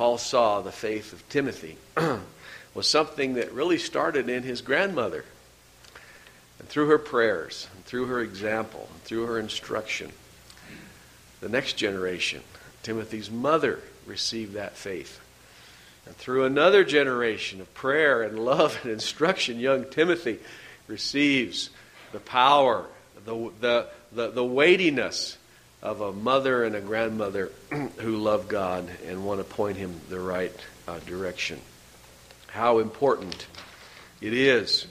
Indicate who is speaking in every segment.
Speaker 1: Paul saw the faith of Timothy was something that really started in his grandmother. And through her prayers, and through her example, and through her instruction, the next generation, Timothy's mother, received that faith. And through another generation of prayer and love and instruction, young Timothy receives the power, the, the, the, the weightiness of a mother and a grandmother who love God and want to point him the right uh, direction. How important it is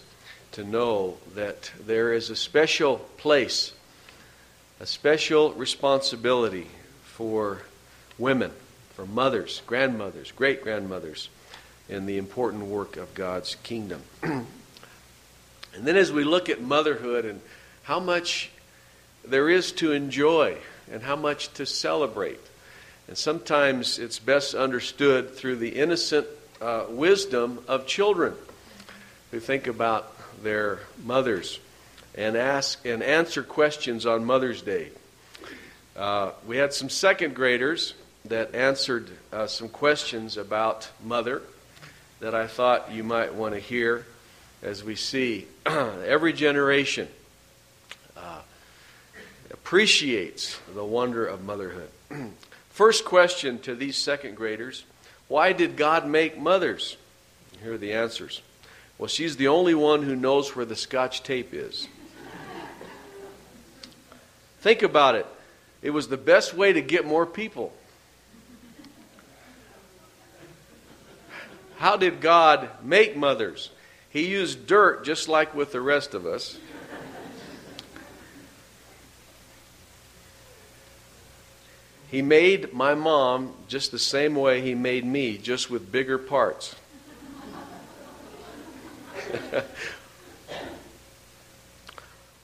Speaker 1: to know that there is a special place, a special responsibility for women, for mothers, grandmothers, great grandmothers in the important work of God's kingdom. and then as we look at motherhood and how much there is to enjoy and how much to celebrate. And sometimes it's best understood through the innocent uh, wisdom of children who think about their mothers and ask and answer questions on Mother's Day. Uh, we had some second graders that answered uh, some questions about mother that I thought you might want to hear as we see every generation appreciates the wonder of motherhood. First question to these second graders Why did God make mothers? Here are the answers. Well, she's the only one who knows where the scotch tape is. Think about it. It was the best way to get more people. How did God make mothers? He used dirt just like with the rest of us. He made my mom just the same way he made me, just with bigger parts.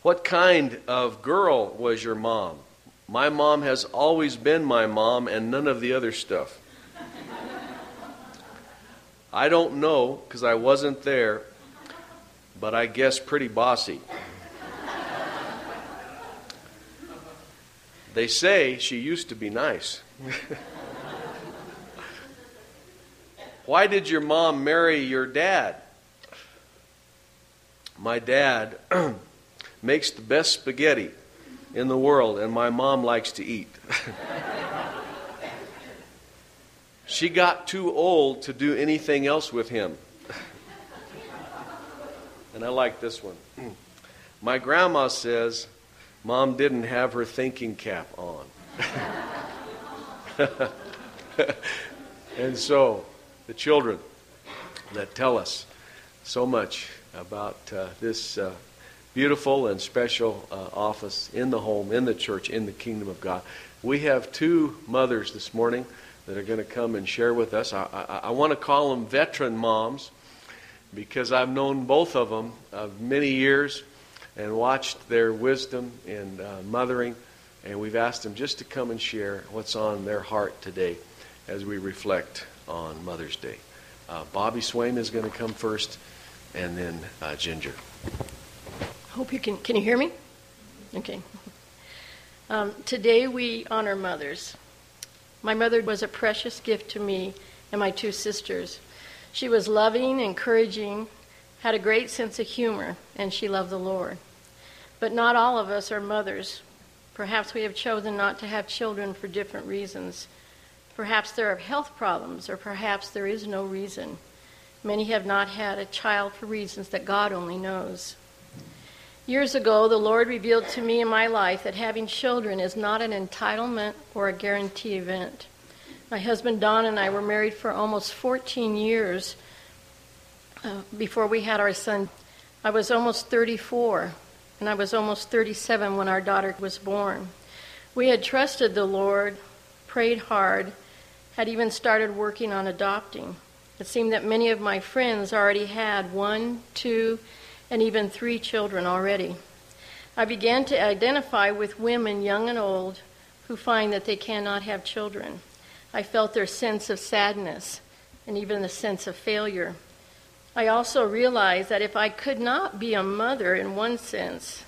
Speaker 1: what kind of girl was your mom? My mom has always been my mom and none of the other stuff. I don't know because I wasn't there, but I guess pretty bossy. They say she used to be nice. Why did your mom marry your dad? My dad makes the best spaghetti in the world, and my mom likes to eat. she got too old to do anything else with him. and I like this one. My grandma says Mom didn't have her thinking cap on. and so, the children that tell us so much about uh, this uh, beautiful and special uh, office in the home, in the church, in the kingdom of God. We have two mothers this morning that are going to come and share with us. I, I, I want to call them veteran moms because I've known both of them many years and watched their wisdom in uh, mothering. And we've asked them just to come and share what's on their heart today as we reflect on Mother's Day. Uh, Bobby Swain is going to come first, and then uh, Ginger.
Speaker 2: Hope you can. Can you hear me? Okay. Um, today we honor mothers. My mother was a precious gift to me and my two sisters. She was loving, encouraging, had a great sense of humor, and she loved the Lord. But not all of us are mothers. Perhaps we have chosen not to have children for different reasons. Perhaps there are health problems, or perhaps there is no reason. Many have not had a child for reasons that God only knows. Years ago, the Lord revealed to me in my life that having children is not an entitlement or a guarantee event. My husband Don and I were married for almost 14 years uh, before we had our son. I was almost 34, and I was almost 37 when our daughter was born. We had trusted the Lord, prayed hard, had even started working on adopting. It seemed that many of my friends already had one, two, and even three children already. I began to identify with women, young and old, who find that they cannot have children. I felt their sense of sadness and even the sense of failure. I also realized that if I could not be a mother in one sense,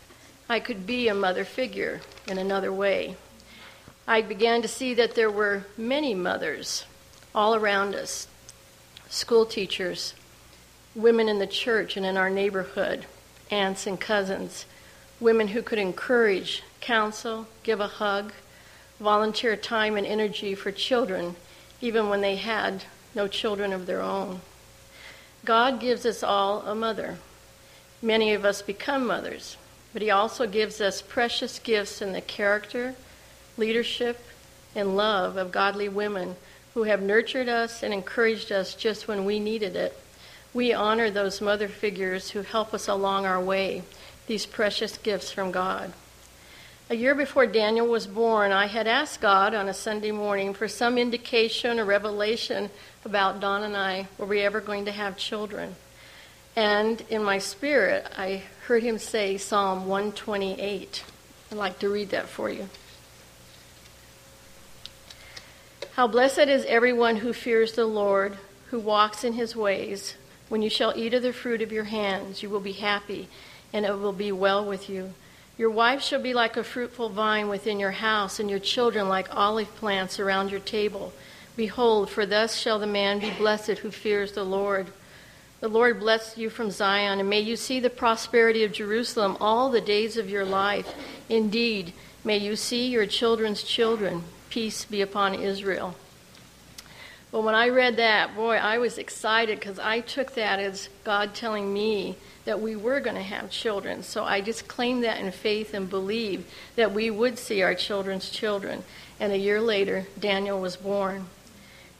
Speaker 2: I could be a mother figure in another way. I began to see that there were many mothers, all around us school teachers, women in the church and in our neighborhood, aunts and cousins, women who could encourage, counsel, give a hug, volunteer time and energy for children, even when they had no children of their own. God gives us all a mother. Many of us become mothers, but He also gives us precious gifts in the character, leadership, and love of godly women who have nurtured us and encouraged us just when we needed it. We honor those mother figures who help us along our way, these precious gifts from God. A year before Daniel was born, I had asked God on a Sunday morning for some indication or revelation about Don and I. Were we ever going to have children? And in my spirit, I heard him say Psalm 128. I'd like to read that for you. How blessed is everyone who fears the Lord, who walks in his ways. When you shall eat of the fruit of your hands, you will be happy, and it will be well with you. Your wife shall be like a fruitful vine within your house, and your children like olive plants around your table. Behold, for thus shall the man be blessed who fears the Lord. The Lord bless you from Zion, and may you see the prosperity of Jerusalem all the days of your life. Indeed, may you see your children's children. Peace be upon Israel. Well, when I read that, boy, I was excited because I took that as God telling me that we were going to have children. So I just claimed that in faith and believed that we would see our children's children. And a year later, Daniel was born.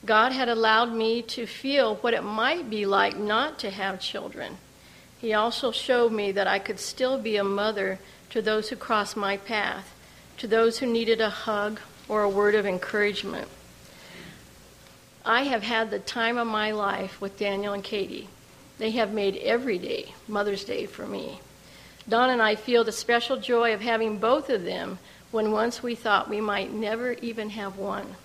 Speaker 2: God had allowed me to feel what it might be like not to have children. He also showed me that I could still be a mother to those who crossed my path, to those who needed a hug or a word of encouragement. I have had the time of my life with Daniel and Katie. They have made every day Mother's Day for me. Don and I feel the special joy of having both of them when once we thought we might never even have one.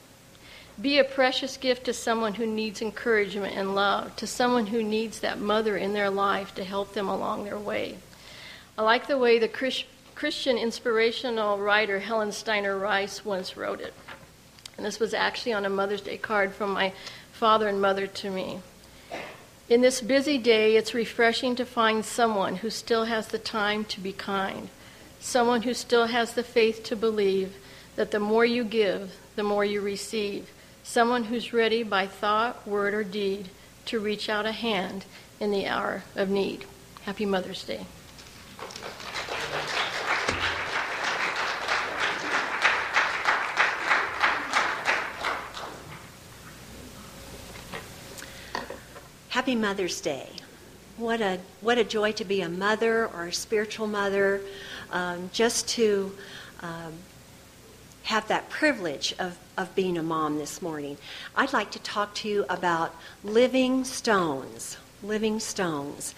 Speaker 2: Be a precious gift to someone who needs encouragement and love, to someone who needs that mother in their life to help them along their way. I like the way the Christian inspirational writer Helen Steiner Rice once wrote it. And this was actually on a Mother's Day card from my father and mother to me. In this busy day, it's refreshing to find someone who still has the time to be kind, someone who still has the faith to believe that the more you give, the more you receive, someone who's ready by thought, word, or deed to reach out a hand in the hour of need. Happy Mother's Day.
Speaker 3: Happy Mother's Day. What a, what a joy to be a mother or a spiritual mother, um, just to um, have that privilege of, of being a mom this morning. I'd like to talk to you about living stones. Living stones.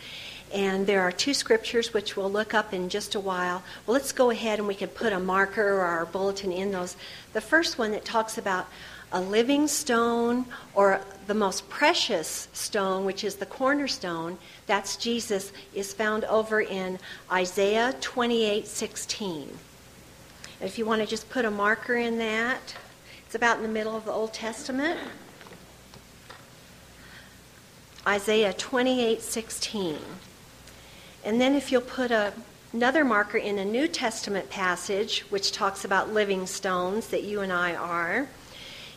Speaker 3: And there are two scriptures which we'll look up in just a while. Well, let's go ahead and we can put a marker or our bulletin in those. The first one that talks about a living stone or the most precious stone, which is the cornerstone, that's Jesus, is found over in Isaiah 28 16. If you want to just put a marker in that, it's about in the middle of the Old Testament. Isaiah 28 16. And then if you'll put a, another marker in a New Testament passage, which talks about living stones that you and I are,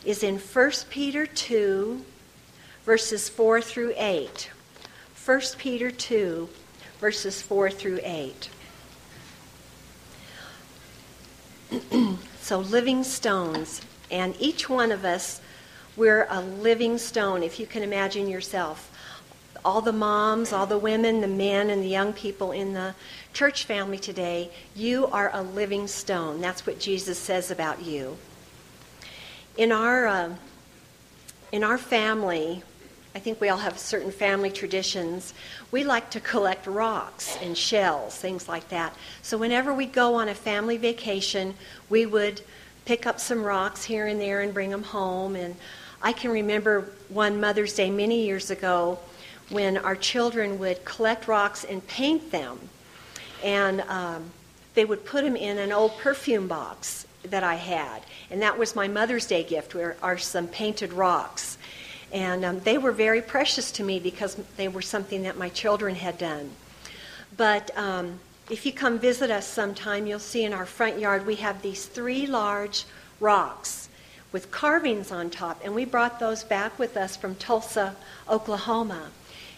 Speaker 3: is in 1 Peter 2, verses 4 through 8. 1 Peter 2, verses 4 through 8. so, living stones. And each one of us, we're a living stone, if you can imagine yourself. All the moms, all the women, the men, and the young people in the church family today, you are a living stone. That's what Jesus says about you in our uh, in our family, I think we all have certain family traditions. We like to collect rocks and shells, things like that. So whenever we go on a family vacation, we would pick up some rocks here and there and bring them home. And I can remember one Mother's Day many years ago when our children would collect rocks and paint them. And um, they would put them in an old perfume box that I had. And that was my Mother's Day gift, were, are some painted rocks. And um, they were very precious to me because they were something that my children had done. But um, if you come visit us sometime, you'll see in our front yard we have these three large rocks with carvings on top. And we brought those back with us from Tulsa, Oklahoma.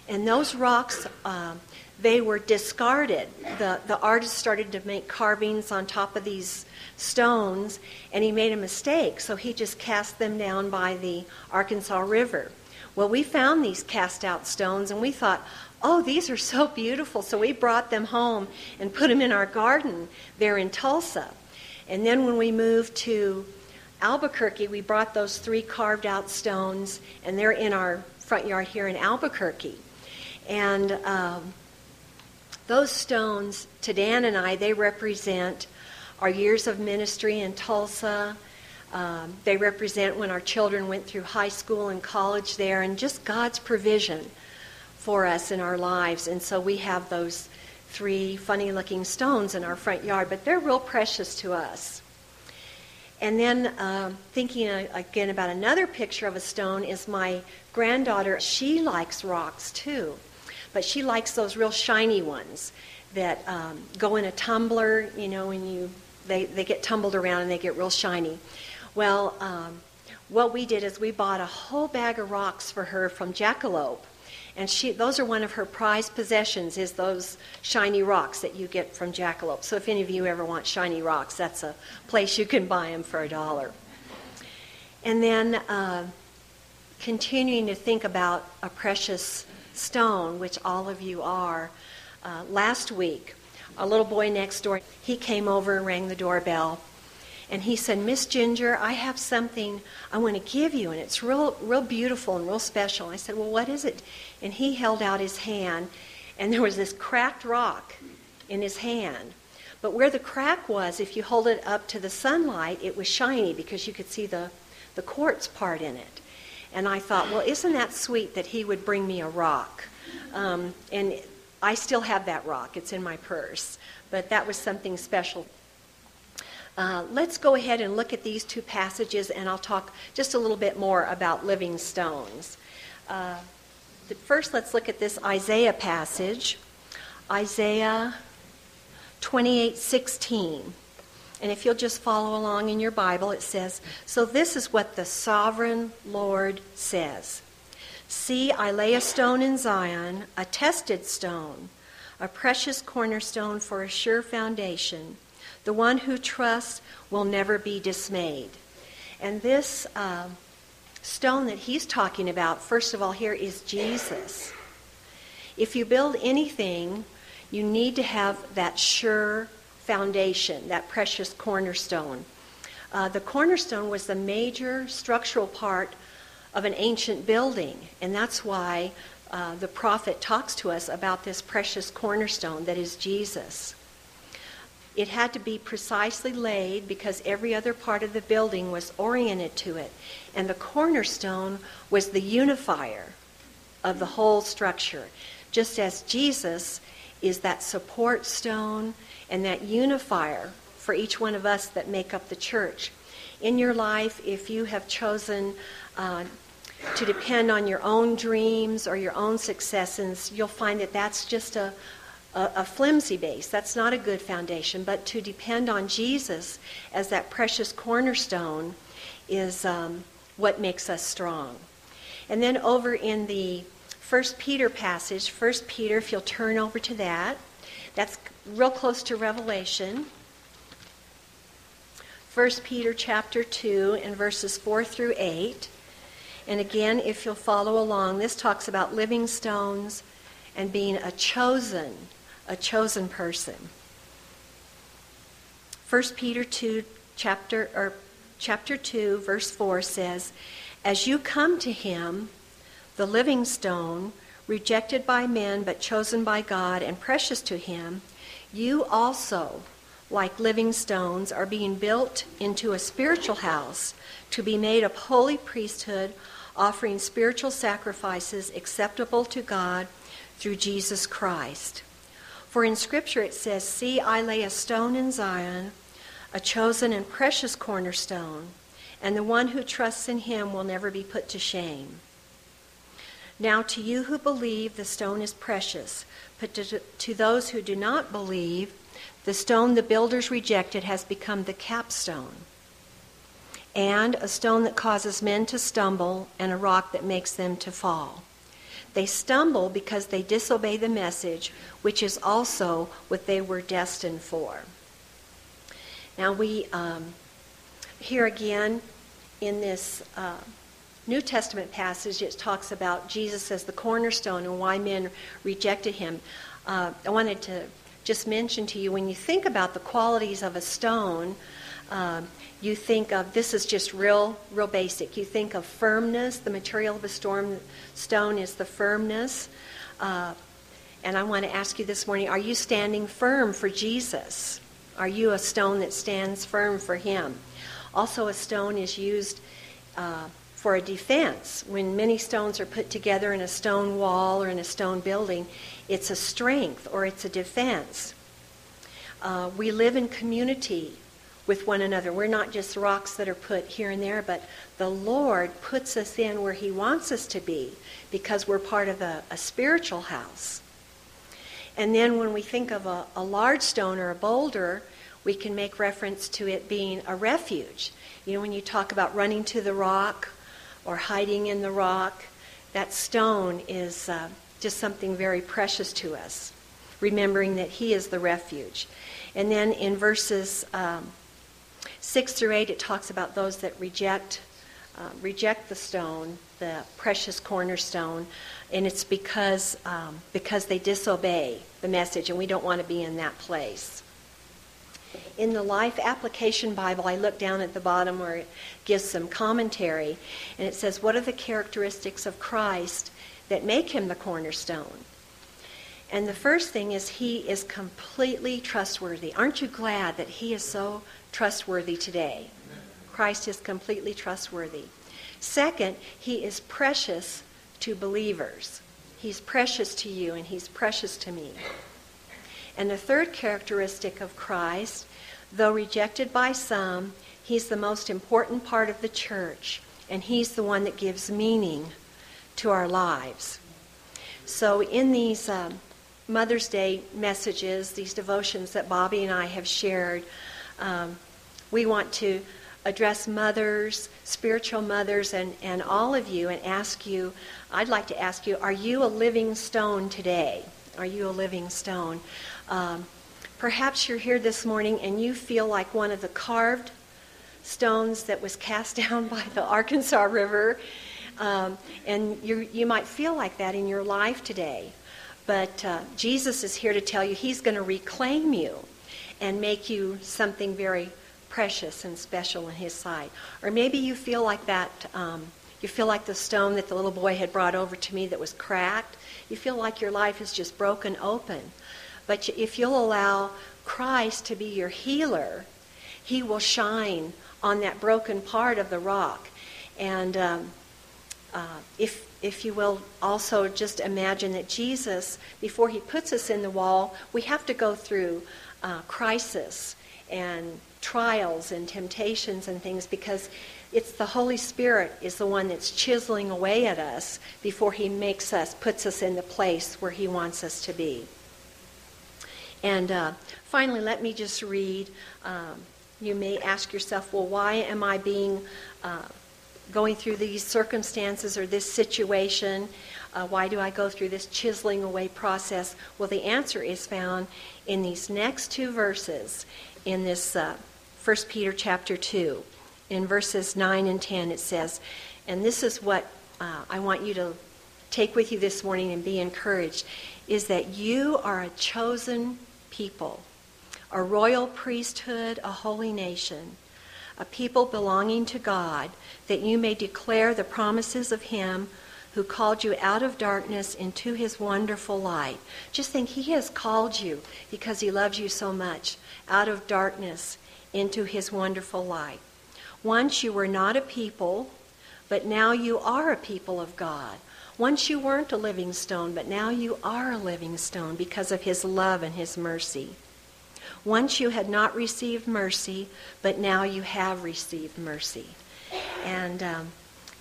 Speaker 3: And those rocks, uh, they were discarded. The, the artist started to make carvings on top of these stones, and he made a mistake, so he just cast them down by the Arkansas River. Well, we found these cast out stones, and we thought, oh, these are so beautiful. So we brought them home and put them in our garden there in Tulsa. And then when we moved to Albuquerque, we brought those three carved out stones, and they're in our front yard here in Albuquerque. And um, those stones, to Dan and I, they represent our years of ministry in Tulsa. Um, they represent when our children went through high school and college there, and just God's provision for us in our lives. And so we have those three funny looking stones in our front yard, but they're real precious to us. And then uh, thinking uh, again about another picture of a stone is my granddaughter. She likes rocks too, but she likes those real shiny ones that um, go in a tumbler, you know, and you they, they get tumbled around and they get real shiny. Well, um, what we did is we bought a whole bag of rocks for her from Jackalope. And she, those are one of her prized possessions is those shiny rocks that you get from Jackalope. So if any of you ever want shiny rocks, that's a place you can buy them for a dollar. And then uh, continuing to think about a precious stone, which all of you are, uh, last week a little boy next door, he came over and rang the doorbell. And he said, Miss Ginger, I have something I want to give you, and it's real, real beautiful and real special. I said, Well, what is it? And he held out his hand, and there was this cracked rock in his hand. But where the crack was, if you hold it up to the sunlight, it was shiny because you could see the, the quartz part in it. And I thought, well, isn't that sweet that he would bring me a rock? Um, and I still have that rock, it's in my purse, but that was something special. Uh, let's go ahead and look at these two passages, and I'll talk just a little bit more about living stones. Uh, first, let's look at this Isaiah passage, Isaiah 28:16. And if you'll just follow along in your Bible, it says, So this is what the sovereign Lord says. See, I lay a stone in Zion, a tested stone, a precious cornerstone for a sure foundation. The one who trusts will never be dismayed. And this uh, stone that he's talking about, first of all, here is Jesus. If you build anything, you need to have that sure foundation, that precious cornerstone. Uh, the cornerstone was the major structural part of an ancient building. And that's why uh, the prophet talks to us about this precious cornerstone that is Jesus. It had to be precisely laid because every other part of the building was oriented to it. And the cornerstone was the unifier of the whole structure. Just as Jesus is that support stone and that unifier for each one of us that make up the church. In your life, if you have chosen uh, to depend on your own dreams or your own successes, you'll find that that's just a, a, a, flimsy base. That's not a good foundation. But to depend on Jesus as that precious cornerstone is um, what makes us strong. And then over in the First Peter passage, First Peter, if you'll turn over to that, that's real close to Revelation. 1 Peter chapter 2 and verses 4 through 8. And again, if you'll follow along, this talks about living stones and being a chosen, a chosen person. 1 Peter 2 chapter or chapter 2 verse 4 says, "As you come to him, the living stone, rejected by men but chosen by God and precious to him, you also like living stones, are being built into a spiritual house to be made a holy priesthood, offering spiritual sacrifices acceptable to God through Jesus Christ. For in Scripture it says, See, I lay a stone in Zion, a chosen and precious cornerstone, and the one who trusts in him will never be put to shame. Now, to you who believe, the stone is precious, but to, to those who do not believe, the stone the builders rejected has become the capstone, and a stone that causes men to stumble, and a rock that makes them to fall. They stumble because they disobey the message, which is also what they were destined for. Now, we, um, here again in this uh, New Testament passage, it talks about Jesus as the cornerstone and why men rejected him. Uh, I wanted to just mentioned to you when you think about the qualities of a stone, uh, you think of this is just real, real basic. You think of firmness. The material of a storm stone is the firmness. Uh, and I want to ask you this morning: Are you standing firm for Jesus? Are you a stone that stands firm for Him? Also, a stone is used uh, for a defense. When many stones are put together in a stone wall or in a stone building, it's a strength or it's a defense. Uh, we live in community with one another. We're not just rocks that are put here and there, but the Lord puts us in where He wants us to be because we're part of a, a spiritual house. And then when we think of a, a large stone or a boulder, we can make reference to it being a refuge. You know, when you talk about running to the rock or hiding in the rock, that stone is uh, just something very precious to us, remembering that He is the refuge. And then in verses um, 6 through 8, it talks about those that reject. Uh, reject the stone, the precious cornerstone, and it's because um, because they disobey the message, and we don't want to be in that place. In the Life Application Bible, I look down at the bottom where it gives some commentary, and it says, What are the characteristics of Christ that make him the cornerstone? And the first thing is, he is completely trustworthy. Aren't you glad that he is so trustworthy today? Christ is completely trustworthy. Second, he is precious to believers. He's precious to you, and he's precious to me. And the third characteristic of Christ, though rejected by some, he's the most important part of the church, and he's the one that gives meaning to our lives. So, in these um, Mother's Day messages, these devotions that Bobby and I have shared, um, we want to address mothers, spiritual mothers, and, and all of you and ask you I'd like to ask you are you a living stone today? Are you a living stone? Um, perhaps you're here this morning and you feel like one of the carved stones that was cast down by the Arkansas River. Um, and you might feel like that in your life today. But uh, Jesus is here to tell you he's going to reclaim you and make you something very precious and special in his sight. Or maybe you feel like that. Um, you feel like the stone that the little boy had brought over to me that was cracked. You feel like your life is just broken open. But if you'll allow Christ to be your healer, He will shine on that broken part of the rock. And um, uh, if if you will also just imagine that Jesus, before He puts us in the wall, we have to go through uh, crisis and trials and temptations and things because it's the Holy Spirit is the one that's chiseling away at us before He makes us, puts us in the place where He wants us to be. And uh, finally, let me just read. Um, you may ask yourself, well, why am I being uh, going through these circumstances or this situation? Uh, why do I go through this chiseling away process? Well, the answer is found in these next two verses in this uh, 1 Peter chapter 2. In verses 9 and 10, it says, and this is what uh, I want you to take with you this morning and be encouraged, is that you are a chosen people, a royal priesthood, a holy nation, a people belonging to God, that you may declare the promises of Him who called you out of darkness into His wonderful light. Just think, He has called you because He loves you so much out of darkness into His wonderful light. Once you were not a people, but now you are a people of God. Once you weren't a living stone, but now you are a living stone because of his love and his mercy. Once you had not received mercy, but now you have received mercy. And um,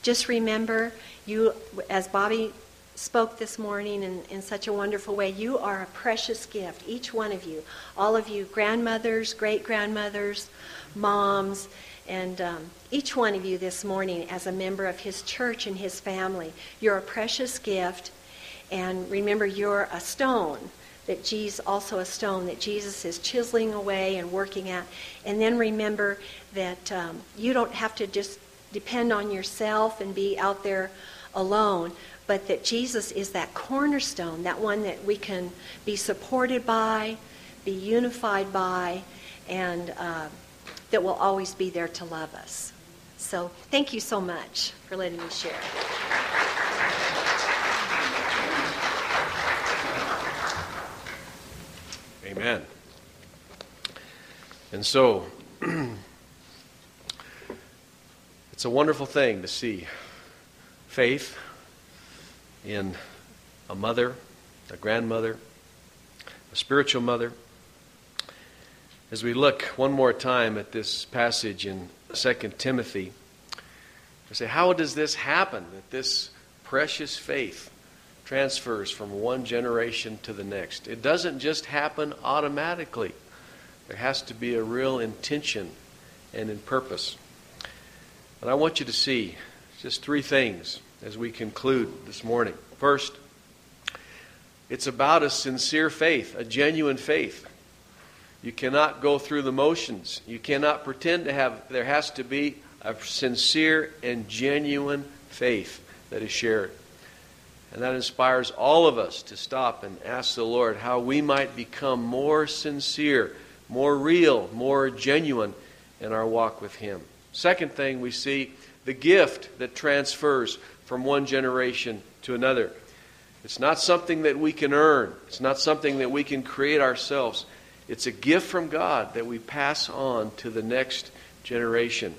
Speaker 3: just remember, you, as Bobby spoke this morning in, in such a wonderful way. You are a precious gift, each one of you. All of you, grandmothers, great grandmothers, moms, and um, each one of you this morning as a member of his church and his family. You're a precious gift. And remember, you're a stone that Jesus, also a stone that Jesus is chiseling away and working at. And then remember that um, you don't have to just depend on yourself and be out there alone, but that Jesus is that cornerstone, that one that we can be supported by, be unified by, and uh, that will always be there to love us. So thank you so much for letting me share.
Speaker 1: Amen. And so, it's a wonderful thing to see faith in a mother, a grandmother, a spiritual mother. As we look one more time at this passage in 2 Timothy, we say, how does this happen that this precious faith transfers from one generation to the next? It doesn't just happen automatically. There has to be a real intention and in purpose. And I want you to see just three things as we conclude this morning. First, it's about a sincere faith, a genuine faith. You cannot go through the motions. You cannot pretend to have, there has to be a sincere and genuine faith that is shared. And that inspires all of us to stop and ask the Lord how we might become more sincere, more real, more genuine in our walk with Him. Second thing we see the gift that transfers from one generation to another. It's not something that we can earn, it's not something that we can create ourselves. It's a gift from God that we pass on to the next generation.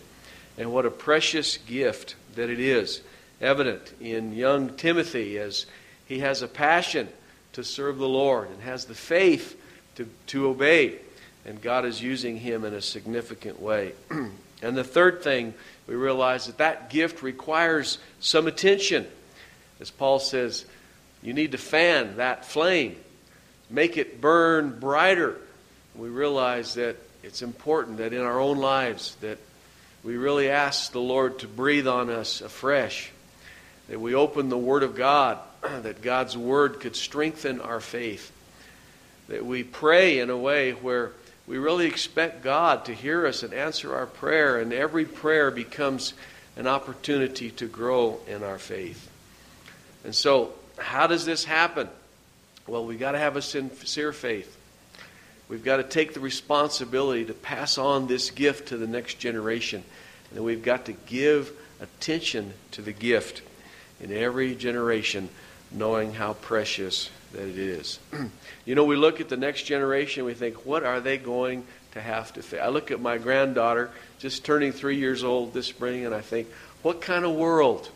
Speaker 1: And what a precious gift that it is, evident in young Timothy as he has a passion to serve the Lord and has the faith to, to obey. And God is using him in a significant way. and the third thing we realize that that gift requires some attention. As Paul says, you need to fan that flame, make it burn brighter. We realize that it's important that in our own lives that we really ask the Lord to breathe on us afresh, that we open the Word of God, that God's Word could strengthen our faith, that we pray in a way where we really expect God to hear us and answer our prayer, and every prayer becomes an opportunity to grow in our faith. And so, how does this happen? Well, we've got to have a sincere faith. We've got to take the responsibility to pass on this gift to the next generation. And we've got to give attention to the gift in every generation, knowing how precious that it is. you know, we look at the next generation, we think, what are they going to have to face? I look at my granddaughter, just turning three years old this spring, and I think, what kind of world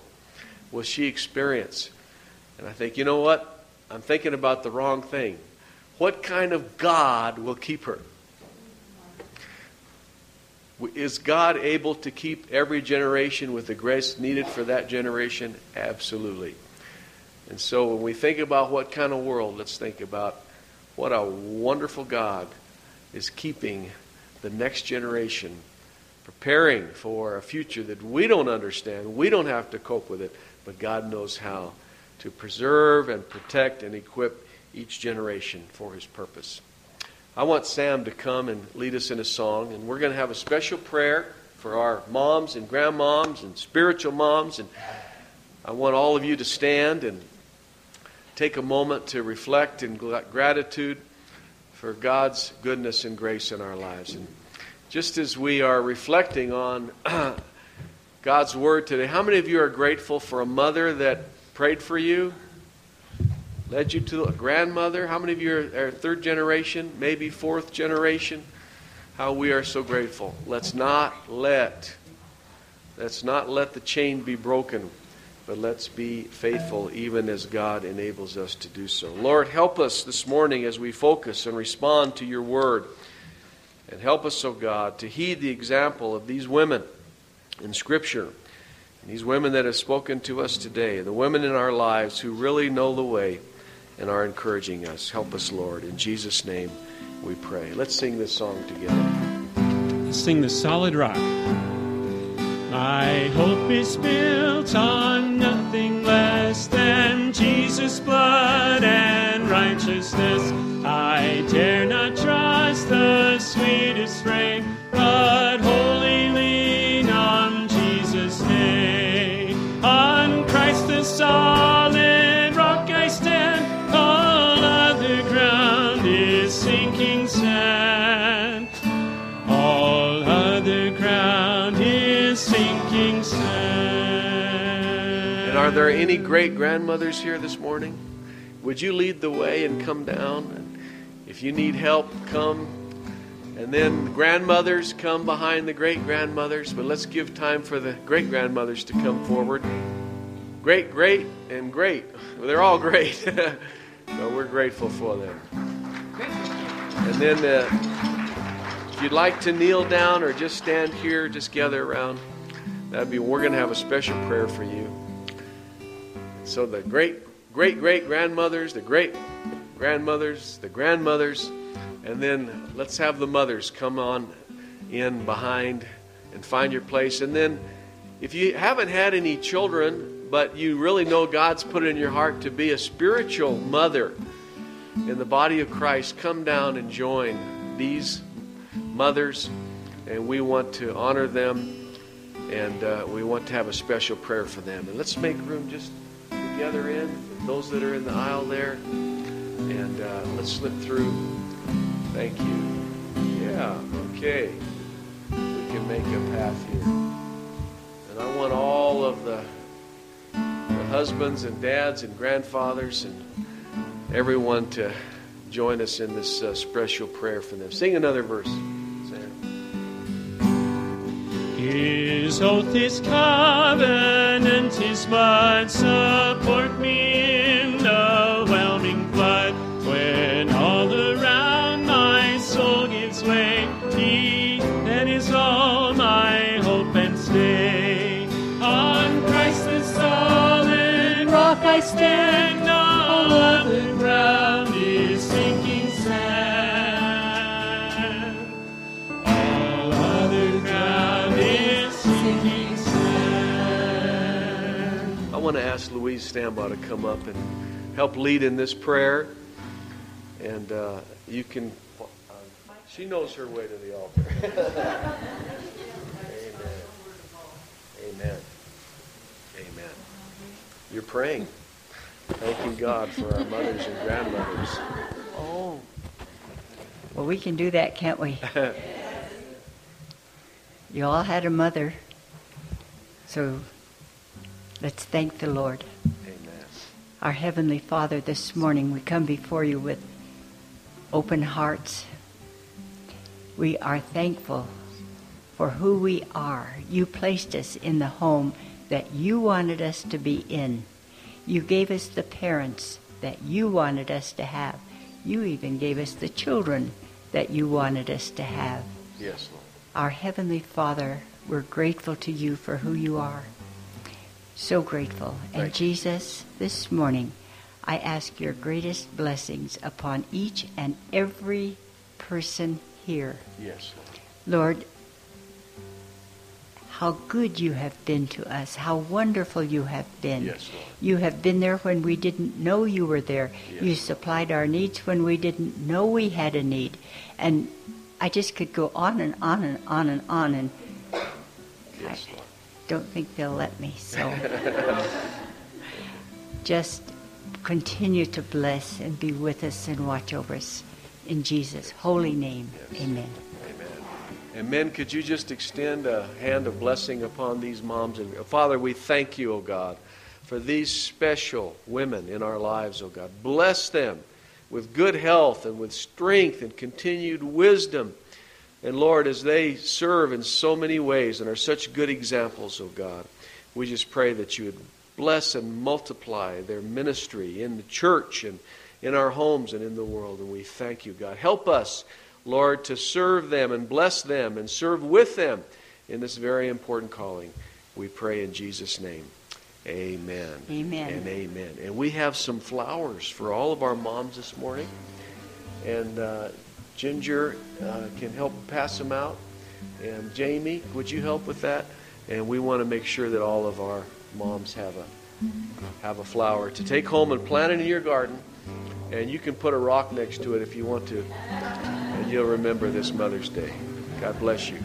Speaker 1: will she experience? And I think, you know what? I'm thinking about the wrong thing. What kind of God will keep her? Is God able to keep every generation with the grace needed for that generation? Absolutely. And so when we think about what kind of world, let's think about what a wonderful God is keeping the next generation, preparing for a future that we don't understand. We don't have to cope with it, but God knows how to preserve and protect and equip each generation for his purpose. I want Sam to come and lead us in a song, and we're going to have a special prayer for our moms and grandmoms and spiritual moms. And I want all of you to stand and take a moment to reflect in gratitude for God's goodness and grace in our lives. And just as we are reflecting on God's Word today, how many of you are grateful for a mother that prayed for you, led you to a grandmother? How many of you are, are third generation, maybe fourth generation? How we are so grateful. Let's not let let's not let the chain be broken but let's be faithful even as God enables us to do so. Lord, help us this morning as we focus and respond to your word. And help us, O oh God, to heed the example of these women in Scripture these women that have spoken to us today, the women in our lives who really know the way and are encouraging us. Help us, Lord. In Jesus' name we pray. Let's sing this song together.
Speaker 4: Let's sing the solid rock. My hope is built on nothing less than Jesus' blood and righteousness. I dare not trust the sweetest frame, but wholly sinking sand.
Speaker 1: And are there any great grandmothers here this morning? Would you lead the way and come down? And if you need help, come. And then the grandmothers come behind the great grandmothers, but let's give time for the great grandmothers to come forward. Great, great, and great. Well, they're all great. so we're grateful for them. And then uh, if you'd like to kneel down or just stand here, just gather around. That'd be we're going to have a special prayer for you. So the great great great grandmothers, the great grandmothers, the grandmothers, and then let's have the mothers come on in behind and find your place. And then if you haven't had any children, but you really know God's put it in your heart to be a spiritual mother in the body of Christ, come down and join these mothers, and we want to honor them, and uh, we want to have a special prayer for them. And let's make room just together in those that are in the aisle there, and uh, let's slip through. Thank you. Yeah, okay. We can make a path here. And I want all of the, the husbands and dads and grandfathers and everyone to join us in this uh, special prayer for them. Sing another verse. Sam.
Speaker 4: His oath, his covenant, his blood support me
Speaker 1: want to ask Louise Stambaugh to come up and help lead in this prayer. And uh, you can, uh, she knows her way to the altar. Amen. Amen. Amen. You're praying, thanking God for our mothers and grandmothers.
Speaker 5: Oh. Well, we can do that, can't we? You all had a mother. So let's thank the Lord.
Speaker 1: Amen.
Speaker 5: Our Heavenly Father, this morning we come before you with open hearts. We are thankful for who we are. You placed us in the home that you wanted us to be in. You gave us the parents that you wanted us to have. You even gave us the children that you wanted us to have.
Speaker 1: Yes, Lord.
Speaker 5: Our Heavenly Father, we're grateful to you for who you are. So grateful. And
Speaker 1: Thank.
Speaker 5: Jesus, this morning, I ask your greatest blessings upon each and every person here.
Speaker 1: Yes, Lord.
Speaker 5: Lord, how good you have been to us, how wonderful you have been.
Speaker 1: Yes, Lord.
Speaker 5: You have been there when we didn't know you were there.
Speaker 1: Yes.
Speaker 5: You supplied our needs when we didn't know we had a need. And I just could go on and on and on and on, and
Speaker 1: Yes,
Speaker 5: I
Speaker 1: Lord.
Speaker 5: Don't think they'll let me. So just continue to bless and be with us and watch over us. In Jesus' holy name,
Speaker 1: Yes.
Speaker 5: amen.
Speaker 1: Amen. And men, could you just extend a hand of blessing upon these moms? And uh, Father, we thank you, O God, for these special women in our lives, O God. Bless them with good health and with strength and continued wisdom. And Lord, as they serve in so many ways and are such good examples, O God, we just pray that you would bless and multiply their ministry in the church and in our homes and in the world. And we thank you, God. Help us, Lord, to serve them and bless them and serve with them in this very important calling. We pray in Jesus' name. Amen.
Speaker 5: Amen.
Speaker 1: And amen. And we have some flowers for all of our moms this morning. And uh, Ginger uh, can help pass them out. And Jamie, would you help with that? And we want to make sure that all of our moms have a have a flower to take home and plant it in your garden. And you can put a rock next to it if you want to. And you'll remember this Mother's Day. God bless you.